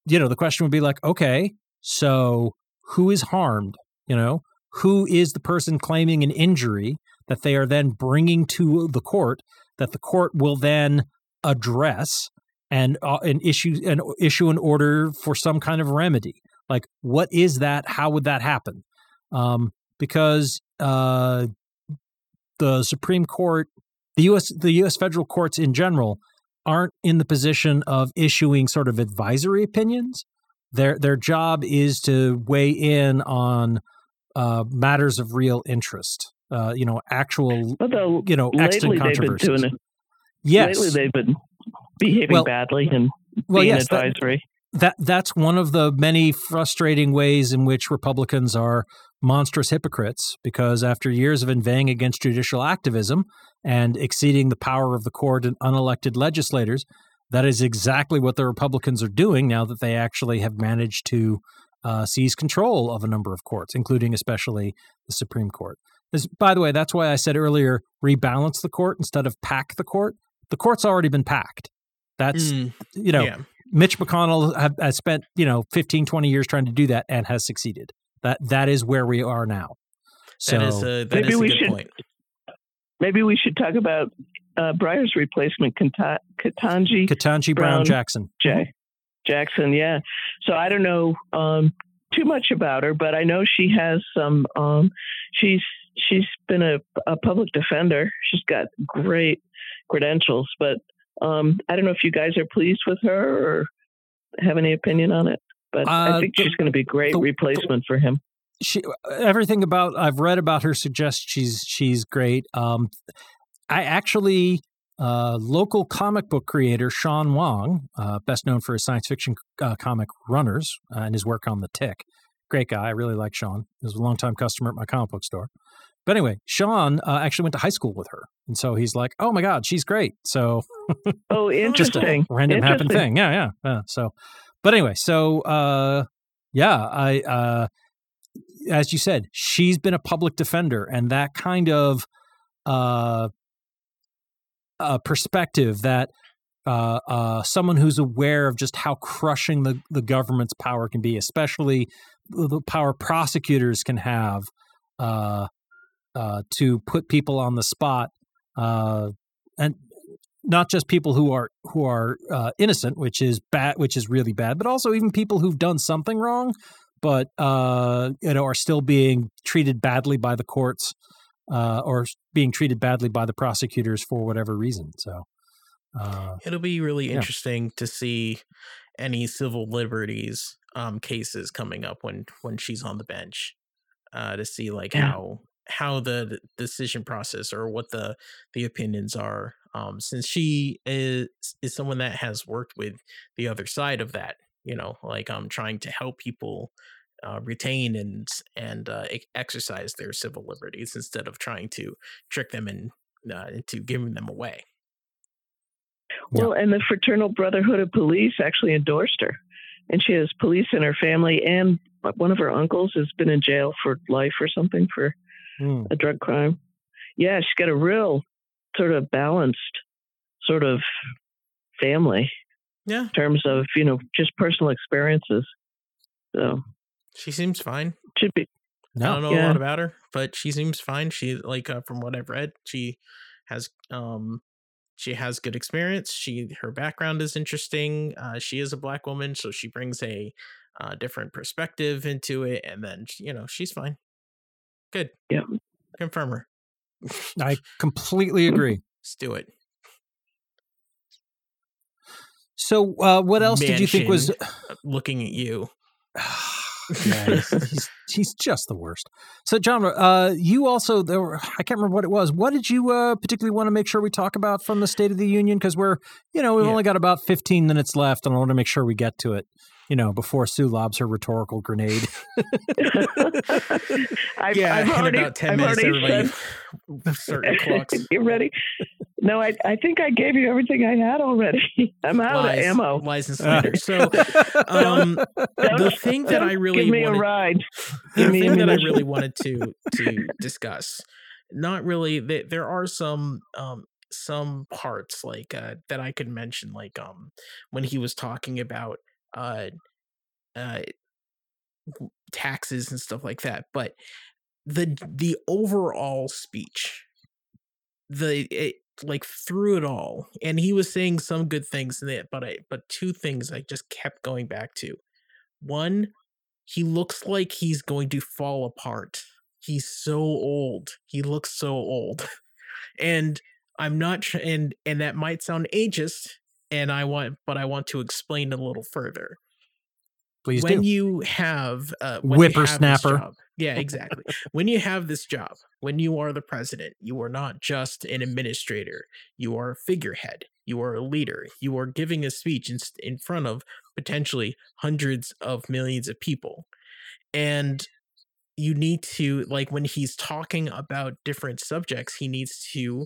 you know the question would be like okay so who is harmed you know who is the person claiming an injury that they are then bringing to the court that the court will then address and uh, and issue and issue an order for some kind of remedy like what is that how would that happen um because uh the Supreme Court, the U.S. the U.S. federal courts in general aren't in the position of issuing sort of advisory opinions. Their their job is to weigh in on uh, matters of real interest. Uh, you know, actual Although you know extant they've been doing it. yes, Lately they've been behaving Well- badly and well, being yes, that- advisory. that that's one of the many frustrating ways in which Republicans are monstrous hypocrites because after years of inveighing against judicial activism and exceeding the power of the court and unelected legislators, that is exactly what the Republicans are doing now that they actually have managed to uh, seize control of a number of courts, including especially the Supreme Court. This, by the way, that's why I said earlier rebalance the court instead of pack the court. The court's already been packed. That's, Mm, you know, yeah. Mitch McConnell have, has spent, you know, 15, 20 years trying to do that and has succeeded. That That is where we are now. So, that is a that Maybe is a we good should- point. Maybe we should talk about uh, Breyer's replacement, Kata- Ketanji Ketanji Brown, Brown Jackson. J. Jackson. Yeah. So I don't know um, too much about her, but I know she has some. Um, she's she's been a, a public defender. She's got great credentials, but um, I don't know if you guys are pleased with her or have any opinion on it. But Uh, I think the- she's going to be a great the- replacement for him. she everything about I've read about her suggests she's she's great. Um, I actually uh, local comic book creator Sean Wang, uh, best known for his science fiction uh, comic Runners uh, and his work on the Tick. Great guy. I really like Sean. He was a longtime customer at my comic book store. But anyway, Sean uh, actually went to high school with her, and so he's like, "Oh my God, she's great." So Oh, *laughs* just interesting. random happen Interesting. thing. Yeah, yeah, yeah. So, but anyway, so uh, yeah, I uh, as you said, she's been a public defender, and that kind of uh, perspective that uh, uh, someone who's aware of just how crushing the, the government's power can be, especially the power prosecutors can have uh, uh, to put people on the spot, uh, and not just people who are who are uh, innocent, which is bad, which is really bad, but also even people who've done something wrong, but you know are still being treated badly by the courts uh, or being treated badly by the prosecutors for whatever reason. So, uh, It'll be really Yeah. interesting to see any civil liberties um, cases coming up when when she's on the bench uh, to see like Yeah. how how the decision process or what the the opinions are um, since she is is someone that has worked with the other side of that you know like um trying to help people uh, retain and and uh, e- exercise their civil liberties instead of trying to trick them in, uh, into giving them away Well, and the Fraternal Brotherhood of Police actually endorsed her. And she has police in her family, and one of her uncles has been in jail for life or something for hmm. a drug crime. Yeah, she's got a real sort of balanced sort of family yeah in terms of, you know, just personal experiences. So she seems fine should be I don't know a lot about her, but she seems fine. She like uh, from what I've read, she has um she has good experience. She her background is interesting. Uh, she is a black woman, so she brings a uh, different perspective into it, and then you know she's fine. Good. Yeah. Confirm her. I completely agree. *laughs* Let's do it. So, uh, what else did you think was uh, looking at you? *sighs* yeah, he's, *laughs* he's, he's just the worst. So, John, uh, you also there were, I can't remember what it was. What did you uh, particularly want to make sure we talk about from the State of the Union? Because we're, you know, we've Yeah. only got about fifteen minutes left, and I want to make sure we get to it. You know, before Sue lobs her rhetorical grenade. *laughs* I've, yeah, I've in already, about 10 I've minutes, everybody said- start *laughs* clocks. Get ready. No, I, I think I gave you everything I had already. *laughs* I'm out Lies, of ammo. lies and slander. So, um, the thing that I really give me wanted, a ride. the me thing that I really wanted to to discuss, not really. That there are some um some parts like uh that I could mention, like um when he was talking about uh uh taxes and stuff like that, but the the overall speech, the it, like through it all, and he was saying some good things in it, but I but two things I just kept going back to. One, he looks like he's going to fall apart. He's so old. He looks so old. *laughs* and I'm not and and that might sound ageist and I want but I want to explain a little further. Please when do. you have uh when you have Whippersnapper. job- yeah, exactly. when you have this job, when you are the president, you are not just an administrator. You are a figurehead. You are a leader. You are giving a speech in, in front of potentially hundreds of millions of people. And you need to, like, when he's talking about different subjects, he needs to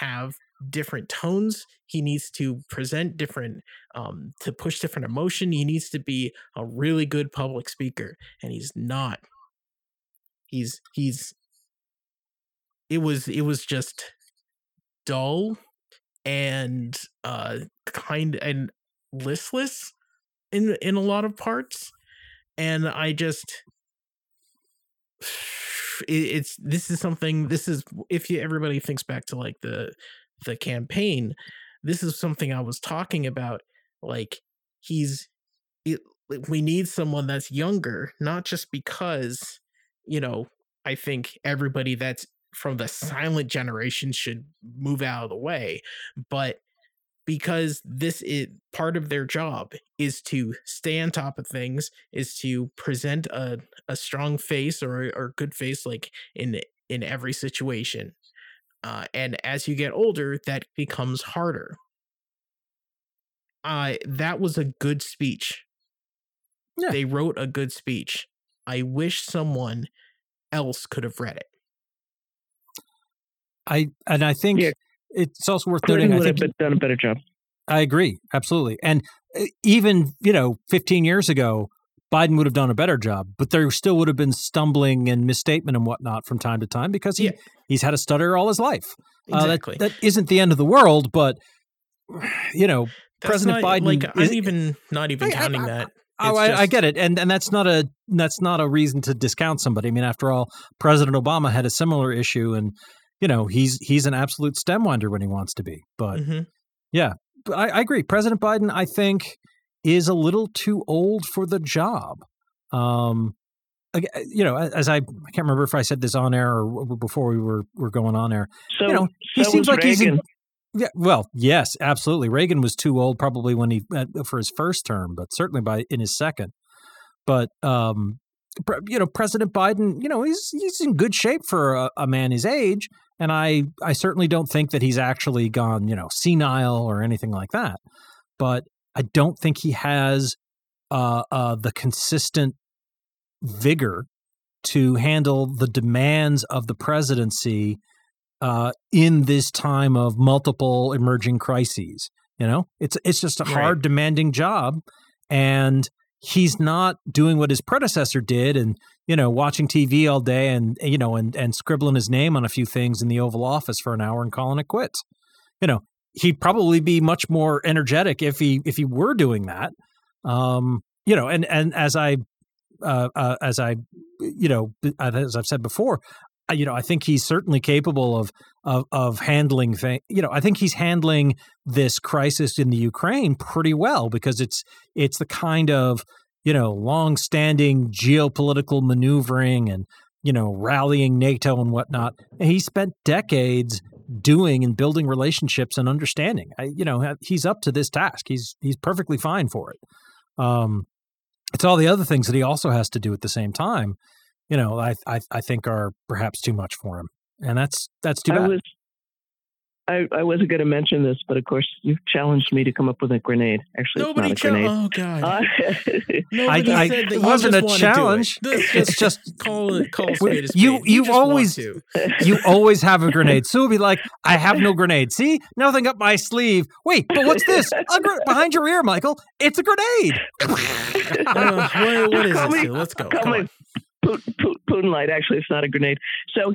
have different tones. He needs to present different, um, to push different emotion. He needs to be a really good public speaker, and he's not. He's, he's, it was, it was just dull and uh kind and listless in in a lot of parts and i just *sighs* it, it's this is something this is if you everybody thinks back to like the the campaign this is something i was talking about like he's it, we need someone that's younger not just because you know i think everybody that's from the silent generation should move out of the way but because this is part of their job is to stay on top of things is to present a, a strong face or or good face like in in every situation uh, and as you get older that becomes harder uh, that was a good speech Yeah. they wrote a good speech i wish someone else could have read it I and I think Yeah. it's also worth noting. Clinton I would have done a better job. I agree absolutely, and uh, even you know, 15 years ago, Biden would have done a better job, but there still would have been stumbling and misstatement and whatnot from time to time because he Yeah. he's had a stutter all his life. Uh, that- exactly that isn't the end of the world, but you know, That's President not- Biden like i'm is- even not even I- I- counting I- that Oh, It's I, I get it, and and that's not a that's not a reason to discount somebody. I mean, after all, President Obama had a similar issue, and you know he's he's an absolute stem winder when he wants to be. But Mhm. but I, I agree, President Biden, I think, is a little too old for the job. Um, you know, as I I can't remember if I said this on air or before we were were going on air. So, you know, he so seems like he's in- Yeah, well, yes, absolutely. Reagan was too old probably when he uh, for his first term, but certainly by in his second. But um, you know, President Biden, you know, he's he's in good shape for a, a man his age, and I I certainly don't think that he's actually gone you know senile or anything like that. But I don't think he has uh, uh, the consistent vigor to handle the demands of the presidency uh, in this time of multiple emerging crises. You know, it's it's just a Right. hard, demanding job, and he's not doing what his predecessor did, and you know, watching TV all day, and you know, and and scribbling his name on a few things in the Oval Office for an hour and calling it quits. You know, he'd probably be much more energetic if he if he were doing that. Um, you know, and and as I uh, uh, as I you know as I've said before, you know, I think he's certainly capable of of of handling things. You know, I think he's handling this crisis in the Ukraine pretty well because it's it's the kind of you know long-standing geopolitical maneuvering and you know rallying NATO and whatnot. And he spent decades doing and building relationships and understanding. I, you know, he's up to this task. He's he's perfectly fine for it. Um, it's all the other things that he also has to do at the same time you know, I I, I think are perhaps too much for him, and that's that's too bad. I was, I, I wasn't going to mention this, but of course you've challenged me to come up with a grenade. Actually, nobody it's not a grenade. Oh God! Uh, *laughs* nobody I, I, said that it wasn't a challenge. It. It's just call it call spade a spade. You you, you always *laughs* you always have a grenade. Sue will be like, I have no grenade. See, nothing up my sleeve. Wait, but what's this? Gr- behind your ear, Michael. It's a grenade. *laughs* uh, what, what is this? Let's go. Come on. Putin, Putin light. Actually, it's not a grenade. So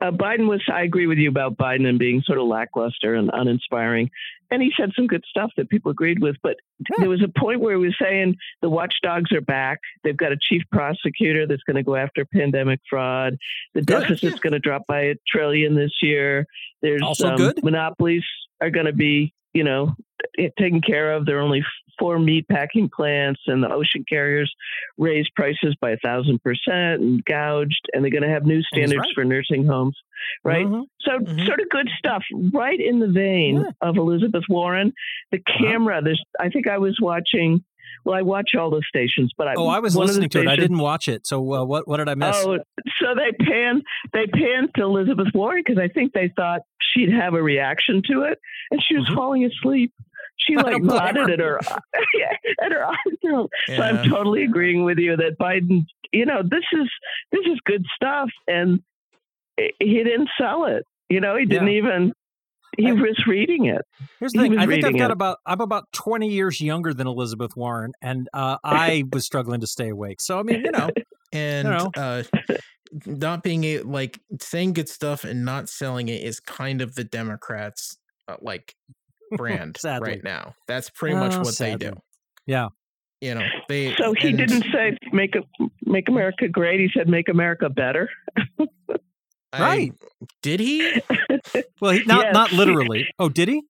uh, Biden was, I agree with you about Biden and being sort of lackluster and uninspiring. And he said some good stuff that people agreed with. But yeah. there was a point where he was saying the watchdogs are back. They've got a chief prosecutor that's going to go after pandemic fraud. The deficit's yeah. going to drop by a trillion this year. There's also um, good. Monopolies are going to be, you know, taken care of. There are only four meat packing plants, and the ocean carriers raised prices by a thousand percent and gouged, and they're going to have new standards right. for nursing homes, right? Mm-hmm. So, mm-hmm. sort of good stuff, right in the vein yeah. of Elizabeth Warren. The uh-huh. camera, uh-huh. there's, I think I was watching. Well, I watch all the stations, but I, oh, I was listening to stations, it. I didn't watch it. So uh, what what did I miss? Oh, so they pan they panned to Elizabeth Warren because I think they thought she'd have a reaction to it, and she was mm-hmm. falling asleep she like nodded at her *laughs* *laughs* at her eyes. Yeah. So I'm totally agreeing with you that Biden, you know, this is this is good stuff, and he didn't sell it. You know, he didn't yeah. even. He I, was reading it. Here's the he thing. I think I've got it. about I'm about 20 years younger than Elizabeth Warren, and uh, I *laughs* was struggling to stay awake. So I mean, you know, and you know. Uh, not being a, like saying good stuff and not selling it is kind of the Democrats uh, like brand *laughs* right now. That's pretty much oh, what sadly. they do. Yeah. You know, they So he and, didn't say make a, make America great, he said make America better. right. I, did he? well, he, not yes. not literally. Oh, did he?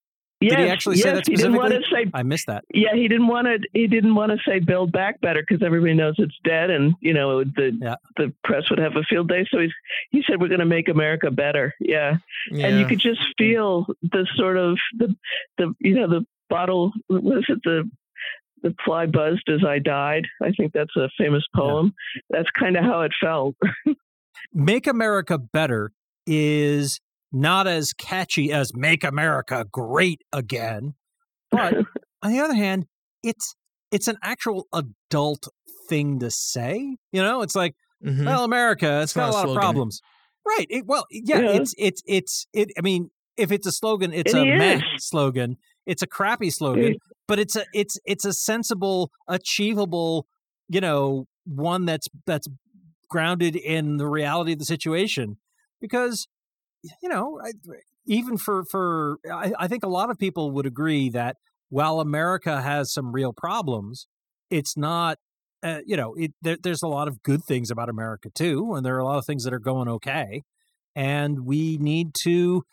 Yes, Did he actually yes, say that specifically? He didn't want to say, I missed that. Yeah, he didn't want to. He didn't want to say "Build Back Better" because everybody knows it's dead, and you know the yeah. the press would have a field day. So he's he said we're going to make America better. Yeah. yeah. and you could just feel the sort of the the you know the bottle. was it? The the fly buzzed as I died. I think that's a famous poem. Yeah. That's kind of how it felt. *laughs* make America better is not as catchy as Make America Great Again. But *laughs* on the other hand, it's it's an actual adult thing to say. You know, it's like, mm-hmm. well, America, it's, it's got a lot of problems. Right. It, well, yeah, yeah, it's it's it's it. I mean, if it's a slogan, it's it a meh slogan. It's a crappy slogan, but it's a it's it's a sensible, achievable, you know, one that's that's grounded in the reality of the situation. Because you know, even for for I, I think a lot of people would agree that while America has some real problems, it's not. Uh, you know, it, there, there's a lot of good things about America too, and there are a lot of things that are going okay, and we need to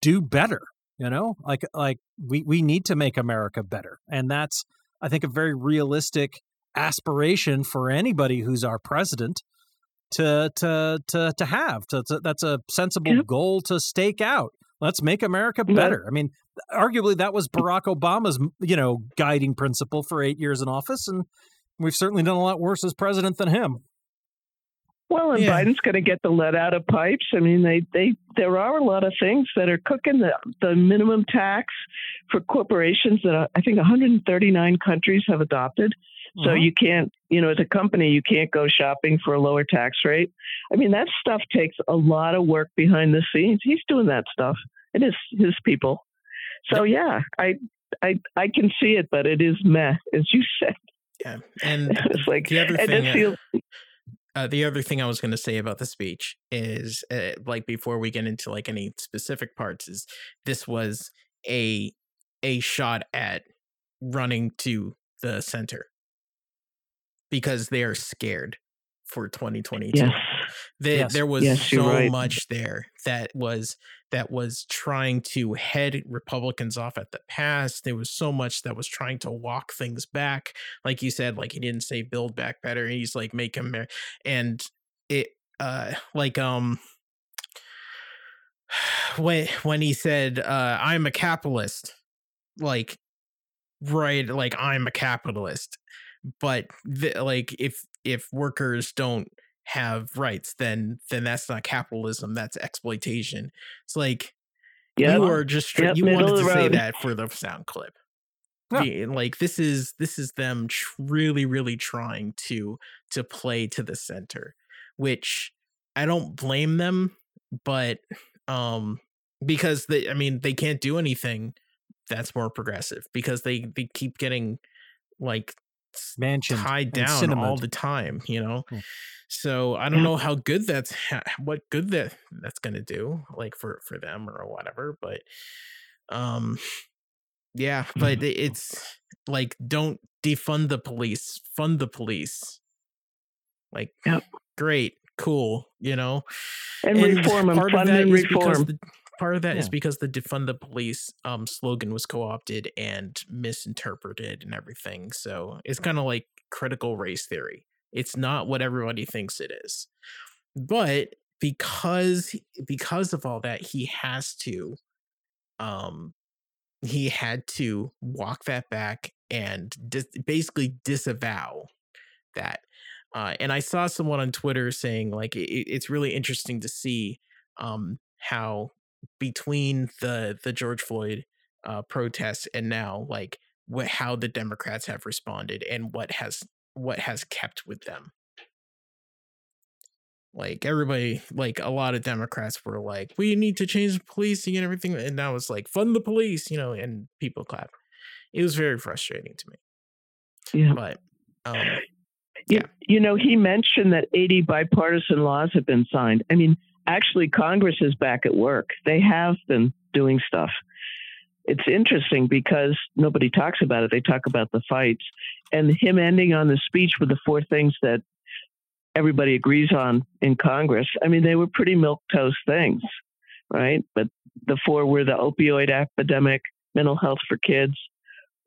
do better. You know, like like we we need to make America better, and that's I think a very realistic aspiration for anybody who's our president to to to to have. To, to that's a sensible goal to stake out. Let's make America better. I mean, arguably that was Barack Obama's you know guiding principle for eight years in office, and we've certainly done a lot worse as president than him. Well, and yeah. Biden's going to get the lead out of pipes. I mean, they, they there are a lot of things that are cooking. The, the minimum tax for corporations that uh, I think 139 countries have adopted. So mm-hmm. you can't, you know, as a company, you can't go shopping for a lower tax rate. I mean, that stuff takes a lot of work behind the scenes. He's doing that stuff. It is his people. So yeah, I I I can see it, but it is meh, as you *laughs* said. Yeah, and *laughs* it's like the other thing. Feels, uh, the other thing I was going to say about the speech is, uh, like, before we get into like any specific parts, is this was a a shot at running to the center because they are scared for 2022. Yes. Yes. There was Yes, so right. much there that was that was trying to head Republicans off at the pass. There was so much that was trying to walk things back. Like you said, like he didn't say build back better. He's like make America and it uh like um *sighs* when when he said uh I'm a capitalist, like right like I'm a capitalist. But the, like if if workers don't have rights, then then that's not capitalism. That's exploitation. It's like Yep. you are just Yep, you wanted to say that for the sound clip. Yeah. The- like this is this is them tr- really really trying to to play to the center, which I don't blame them, but um because they I mean they can't do anything that's more progressive because they they keep getting like Manchin tied and down all the time, you know. Hmm. So I don't Yeah. know how good that's what good that that's gonna do, like for for them or whatever. But um, yeah, but it- it's like don't defund the police, fund the police. Like, Yep. great, cool, you know. And, reform them, fund and reform. the, part of that is Yeah. because the defund the police um slogan was co-opted and misinterpreted and everything so it's kind of like critical race theory it's not what everybody thinks it is but because because of all that he has to um he had to walk that back and dis- basically disavow that uh, and I saw someone on Twitter saying like it, it's really interesting to see um, how between the the George Floyd uh, protests and now like what how the Democrats have responded and what has what has kept with them. Like everybody, like a lot of Democrats were like, "We need to change the policing and everything," and now it's like, "Fund the police," you know, and people clap. It was very frustrating to me, Yeah. but um, You, Yeah. you know, he mentioned that 80 bipartisan laws have been signed. I mean, actually, Congress is back at work. They have been doing stuff. It's interesting because nobody talks about it. They talk about the fights. And him ending on the speech with the four things that everybody agrees on in Congress, I mean, they were pretty milquetoast things, right? But the four were the opioid epidemic, mental health for kids,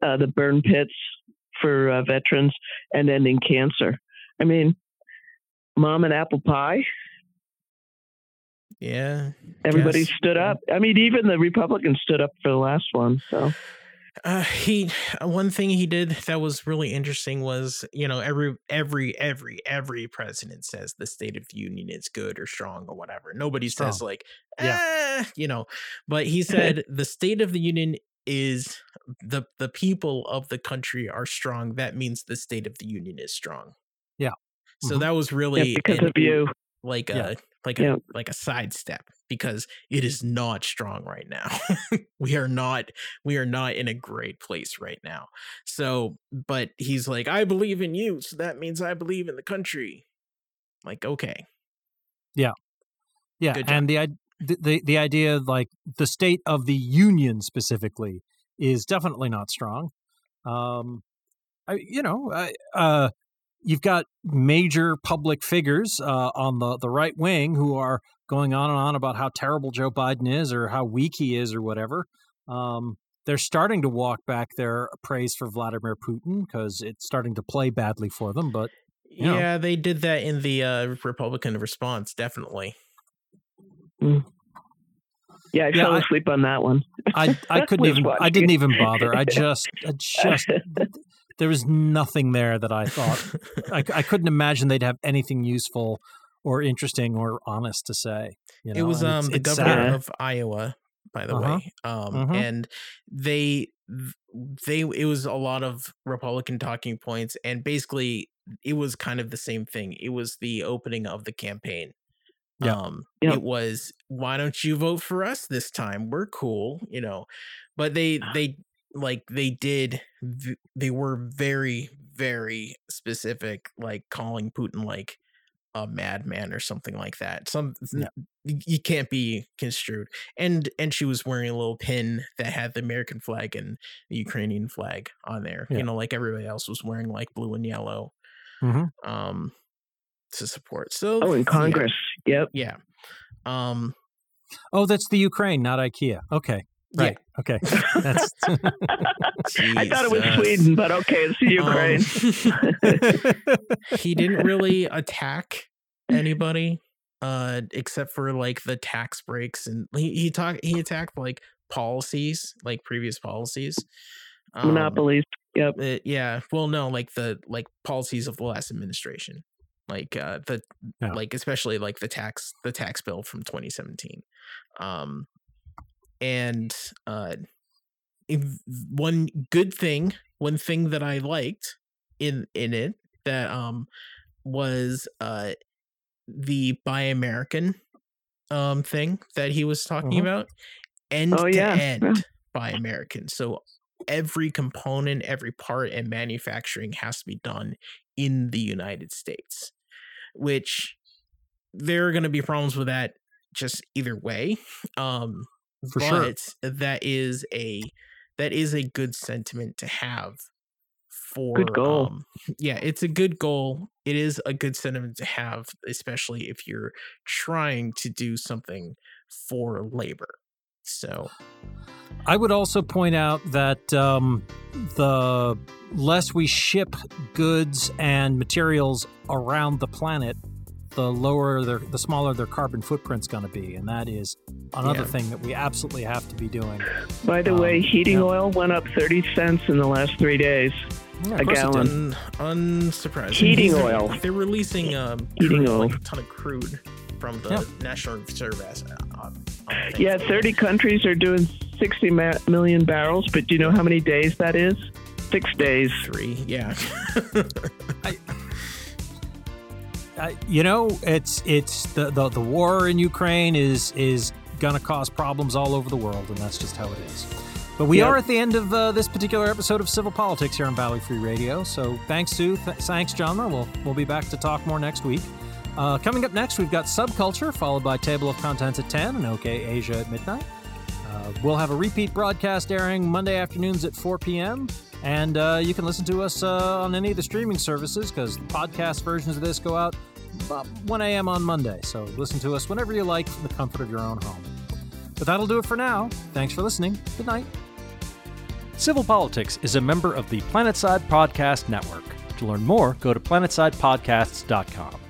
uh, the burn pits for uh, veterans, and ending cancer. I mean, mom and apple pie. Yeah, Everybody Guess, stood up. I mean, even the Republicans stood up for the last one. So Uh, he uh, one thing he did that was really interesting was you know every every every every president says the State of the Union is good or strong or whatever. Nobody says Strong. like Yeah. eh, you know, but he *laughs* said the State of the Union is the the people of the country are strong. That means the State of the Union is strong. Yeah. So Mhm. that was yeah, really because an- of you. like Yeah. a like Yeah. a like a sidestep because it is not strong right now. *laughs* we are not we are not in a great place right now. So, but he's like, I believe in you, so that means I believe in the country. Like, okay, Yeah, job. and the, the the the idea like the state of the union specifically is definitely not strong. Um, I, you know, I, uh, you've got major public figures uh, on the the right wing who are going on and on about how terrible Joe Biden is or how weak he is or whatever. Um, they're starting to walk back their praise for Vladimir Putin because it's starting to play badly for them. But know. yeah, they did that in the uh, Republican response, definitely. Yeah, I Yeah, fell I- asleep on that one. I I *laughs* couldn't Was even I didn't even bother. I *laughs* just I just *laughs* there was nothing there that I thought *laughs* I, I couldn't imagine they'd have anything useful or interesting or honest to say. You know? it was um it's- the it's governor sad. of Iowa, by the Uh-huh. way. Um Mhm. and they they it was a lot of Republican talking points and basically it was kind of the same thing. It was the opening of the campaign. Yeah. Um Yeah. it was why don't you vote for us this time? We're cool, you know. But they they like they did they were very very specific like calling Putin like a madman or something like that. Some Yeah. you can't be construed. And and she was wearing a little pin that had the American flag and the Ukrainian flag on there. Yeah. You know, like everybody else was wearing like blue and yellow. Mhm. Um to support. So Oh, in yeah, Congress. Yep. yeah. Um, Oh, that's the Ukraine, not IKEA. Okay. Yeah. Right. Okay. That's *laughs* I thought it was Sweden, but okay, it's Ukraine. Um, *laughs* he didn't *laughs* really attack anybody uh except for like the tax breaks and he he talked he attacked like policies like previous policies Um, Monopolies. Yep. uh, yeah well no like the like policies of the last administration like uh the Yeah. like especially like the tax the tax bill from 2017 um and uh one good thing one thing that i liked in in it that um was uh the buy american um thing that he was talking Mhm. about end Oh, to yeah, end yeah. buy american so every component every part and manufacturing has to be done in the united states which there are going to be problems with that just either way um For sure. but that is a that is a good sentiment to have for good goal. um yeah it's a good goal it is a good sentiment to have especially if you're trying to do something for labor so I would also point out that um, the less we ship goods and materials around the planet, the lower their, the smaller their carbon footprint's going to be, and that is another Yeah. thing that we absolutely have to be doing. By the way, Um, heating yeah. oil went up 30 cents in the last three days. Yeah, A of course it gallon. unsurprising Heating They're- oil. they're releasing um Heating crude, oil. like a ton of crude from the Yeah. national reserve as uh. Yeah, 30 countries are doing 60 ma- million barrels, but do you know how many days that is? Six days. three yeah *laughs* I, you know, it's it's the, the the war in Ukraine is is going to cause problems all over the world, and that's just how it is. But we Yep. are at the end of uh, this particular episode of Civil Politics here on Valley Free Radio. So thanks, Sue. Th- thanks, John. We'll we'll be back to talk more next week. Uh, coming up next, we've got Subculture, followed by Table of Contents at 10 and OK Asia at midnight. Uh, we'll have a repeat broadcast airing Monday afternoons at 4 p.m. And uh, you can listen to us uh, on any of the streaming services because podcast versions of this go out about 1 a.m. on Monday. So listen to us whenever you like from the comfort of your own home. But that'll do it for now. Thanks for listening. Good night. Civil Politics is a member of the Planetside Podcast Network. To learn more, go to planetsidepodcasts.com.